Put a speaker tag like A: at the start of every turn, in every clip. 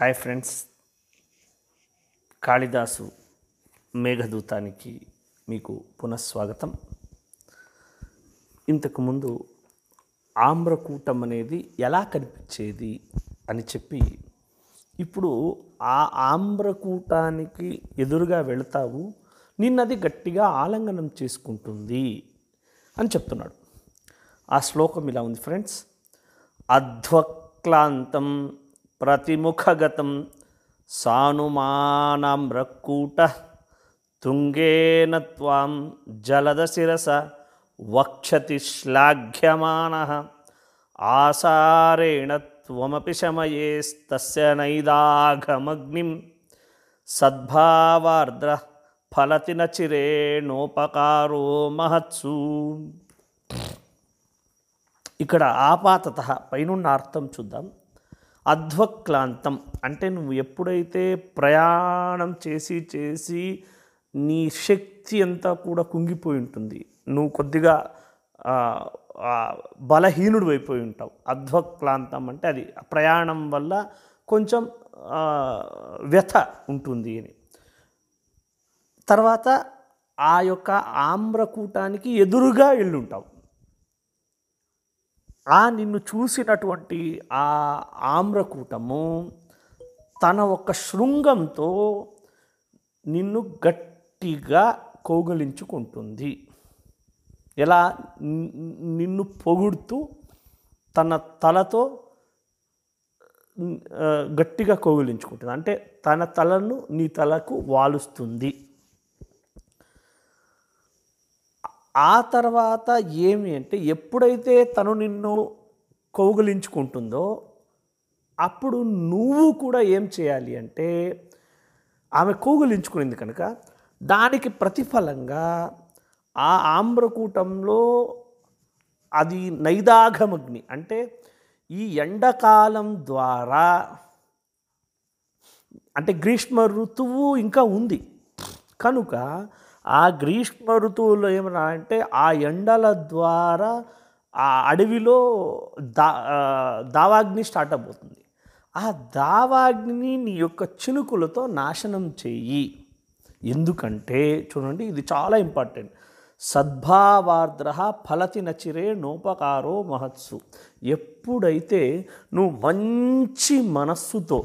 A: Hi friends. Kalidasa మేఘదూతానికి మీకు పునఃస్వాగతం. ఇంతకుముందు ఆమ్రకూటం అనేది ఎలా కనిపించేది అని చెప్పి ఇప్పుడు ఆ ఆమ్రకూటానికి ఎదురుగా వెళతావు నిన్నది గట్టిగా ఆలింగనం చేసుకుంటుంది అని చెప్తున్నాడు. ఆ శ్లోకం ఇలా ఉంది ఫ్రెండ్స్. అధ్వక్లాంతం ప్రతిముఖగతం సానుమానామ్రకూట తుంగేన త్వాం జలదశిరస వక్షతి శ్లాఘ్యమాన ఆసారేణ త్వమపి శమయేస్తస్య నైదాఘమగ్నిం సద్భావార్ద్ర ఫలతి నచిరేణోపకారో మహత్సు. ఇక్కడ ఆపాతత పైనున్న అర్థం చూద్దాం. అధ్వక్లాంతం. అంటే నువ్వు ఎప్పుడైతే ప్రయాణం చేసి చేసి నీ శక్తి అంతా కూడా కుంగిపోయి ఉంటుంది. నువ్వు కొద్దిగా బలహీనుడు అయిపోయి ఉంటావు. అధ్వక్లాంతం అంటే అది ప్రయాణం వల్ల కొంచెం వ్యథ ఉంటుంది అని. తర్వాత ఆ యొక్క ఆమ్రకూటానికి ఎదురుగా వెళ్ళుంటావు ఆ నిన్ను చూసినటువంటి ఆ ఆమ్రకూటము తన ఒక శృంగంతో నిన్ను గట్టిగా కౌగలించుకుంటుంది. ఎలా? నిన్ను పొగుడుతూ తన తలతో గట్టిగా కౌగిలించుకుంటుంది. అంటే తన తలను నీ తలకు వాలుస్తుంది. ఆ తర్వాత ఏమి అంటే ఎప్పుడైతే తను నిన్ను కౌగులించుకుంటుందో అప్పుడు నువ్వు కూడా ఏం చేయాలి అంటే ఆమె కౌగులించుకునింది కనుక దానికి ప్రతిఫలంగా ఆ ఆమ్రకూటంలో అది నైదాఘమగ్ని అంటే ఈ ఎండాకాలం ద్వారా అంటే గ్రీష్మ ఋతువు ఇంకా ఉంది. కనుక ఆ గ్రీష్మ ఋతువులో ఏమన్నా అంటే ఆ ఎండల ద్వారా ఆ అడవిలో దా దావాగ్ని స్టార్ట్ అయిపోతుంది ఆ దావాగ్నిని నీ యొక్క చినుకులతో నాశనం చెయ్యి. ఎందుకంటే చూడండి ఇది చాలా ఇంపార్టెంట్. సద్భావార్ద్ర ఫలతి నచిరే నోపకారో మహత్సు. ఎప్పుడైతే నువ్వు మంచి మనస్సుతో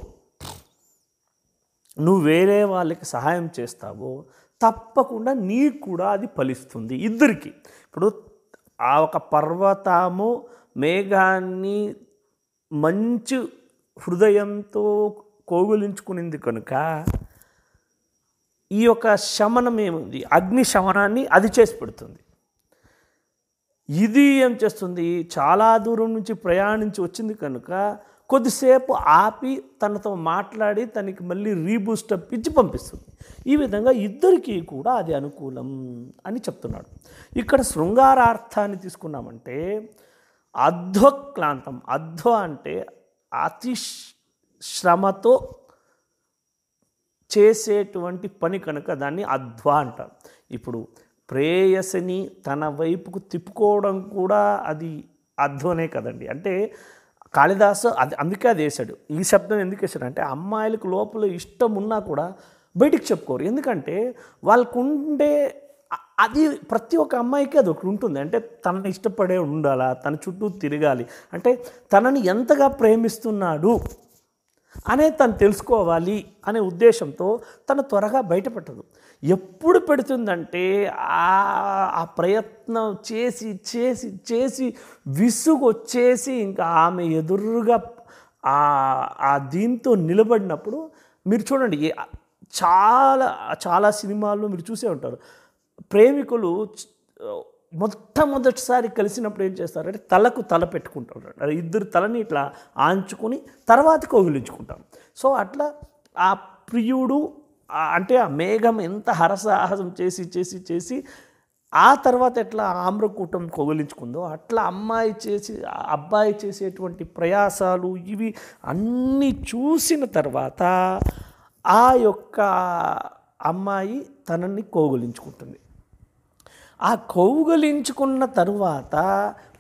A: నువ్వు వేరే వాళ్ళకి సహాయం చేస్తావో తప్పకుండా నీకు కూడా అది ఫలిస్తుంది. ఇద్దరికి. ఇప్పుడు ఆ ఒక పర్వతము మేఘాన్ని మంచి హృదయంతో కోగులించుకునింది కనుక ఈ యొక్క శమనం ఏముంది? అగ్ని శమనాన్ని అది చేసి పెడుతుంది. ఇది ఏం చేస్తుంది? చాలా దూరం నుంచి ప్రయాణించి వచ్చింది కనుక కొద్దిసేపు ఆపి తనతో మాట్లాడి తనకి మళ్ళీ రీబూస్టప్ ఇచ్చి పంపిస్తుంది. ఈ విధంగా ఇద్దరికీ కూడా అది అనుకూలం అని చెప్తున్నాడు. ఇక్కడ శృంగారార్థాన్ని తీసుకున్నామంటే అధ్వక్లాంతం అధ్వ అంటే అతి శ్రమతో చేసేటువంటి పని కనుక దాన్ని అధ్వా అంటారు. ఇప్పుడు ప్రేయసిని తన వైపుకు తిప్పుకోవడం కూడా అది అర్థమనే కదండి. అంటే కాళిదాసు అది అందుకే అది వేశాడు. ఈ శబ్దం ఎందుకు వేశాడు అంటే అమ్మాయిలకు లోపల ఇష్టం ఉన్నా కూడా బయటికి చెప్పుకోరు. ఎందుకంటే వాళ్ళకు ఉండే అది ప్రతి ఒక్క అమ్మాయికి అది ఒకటి ఉంటుంది. అంటే తనని ఇష్టపడే ఉండాలా తన చుట్టూ తిరగాలి. అంటే తనని ఎంతగా ప్రేమిస్తున్నాడు అనే తను తెలుసుకోవాలి అనే ఉద్దేశంతో తను త్వరగా బయటపెట్టదు ఎప్పుడు పెడుతుందంటే ఆ ఆ ప్రయత్నం చేసి చేసి చేసి విసుగొచ్చేసి ఇంకా ఆమె ఎదురుగా ఆ దీంతో నిలబడినప్పుడు మీరు చూడండి చాలా చాలా సినిమాల్లో మీరు చూసే ఉంటారు. ప్రేమికులు మొట్టమొదటిసారి కలిసినప్పుడు ఏం చేస్తారంటే తలకు తల పెట్టుకుంటారు. ఇద్దరు తలని ఇట్లా ఆంచుకొని తర్వాత కౌగిలించుకుంటారు సో అట్లా ఆ ప్రియుడు అంటే ఆ మేఘం ఎంత హరసాహసం చేసి చేసి చేసి ఆ తర్వాత ఎట్లా ఆమ్రకూటం కౌగిలించుకుందో అట్లా అమ్మాయి చేసి ఆ అబ్బాయి చేసేటువంటి ప్రయాసాలు ఇవి అన్నీ చూసిన తర్వాత ఆ యొక్క అమ్మాయి తనని కోగులించుకుంటుంది. ఆ కౌగలించుకున్న తరువాత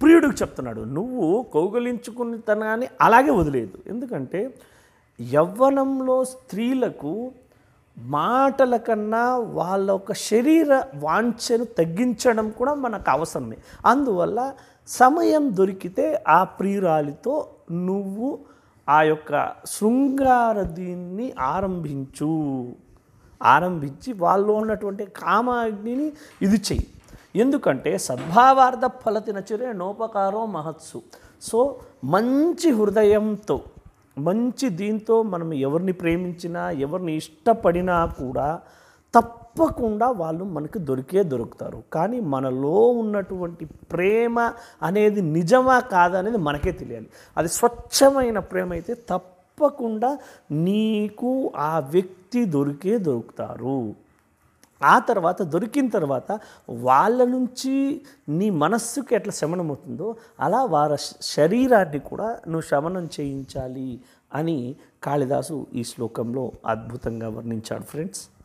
A: ప్రియుడికి చెప్తున్నాడు నువ్వు కౌగలించుకున్న తనని అలాగే వదిలేదు. ఎందుకంటే యవ్వనంలో స్త్రీలకు మాటల కన్నా వాళ్ళ యొక్క శరీర వాంఛను తగ్గించడం కూడా మనకు అవసరమే. అందువల్ల సమయం దొరికితే ఆ ప్రియురాలితో నువ్వు ఆ యొక్క శృంగార దీన్ని ఆరంభించు. ఆరంభించి వాళ్ళు ఉన్నటువంటి కామాగ్నిని ఇది చెయ్యి. ఎందుకంటే సద్భావార్థ ఫలతిన చిరే నోపకారో మహత్సు. సో మంచి హృదయంతో మంచి దీంతో మనం ఎవరిని ప్రేమించినా ఎవరిని ఇష్టపడినా కూడా తప్పకుండా వాళ్ళు మనకు దొరికే దొరుకుతారు. కానీ మనలో ఉన్నటువంటి ప్రేమ అనేది నిజమా కాదనేది మనకే తెలియాలి. అది స్వచ్ఛమైన ప్రేమ అయితే తప్పకుండా నీకు ఆ వ్యక్తి దొరికే దొరుకుతారు. ఆ తర్వాత దొరికిన తర్వాత వాళ్ళ నుంచి నీ మనస్సుకి ఎట్లా శమనం అవుతుందో అలా వారి శరీరాన్ని కూడా నువ్వు శమనం చేయించాలి అని కాళిదాసు ఈ శ్లోకంలో అద్భుతంగా వర్ణించాడు. ఫ్రెండ్స్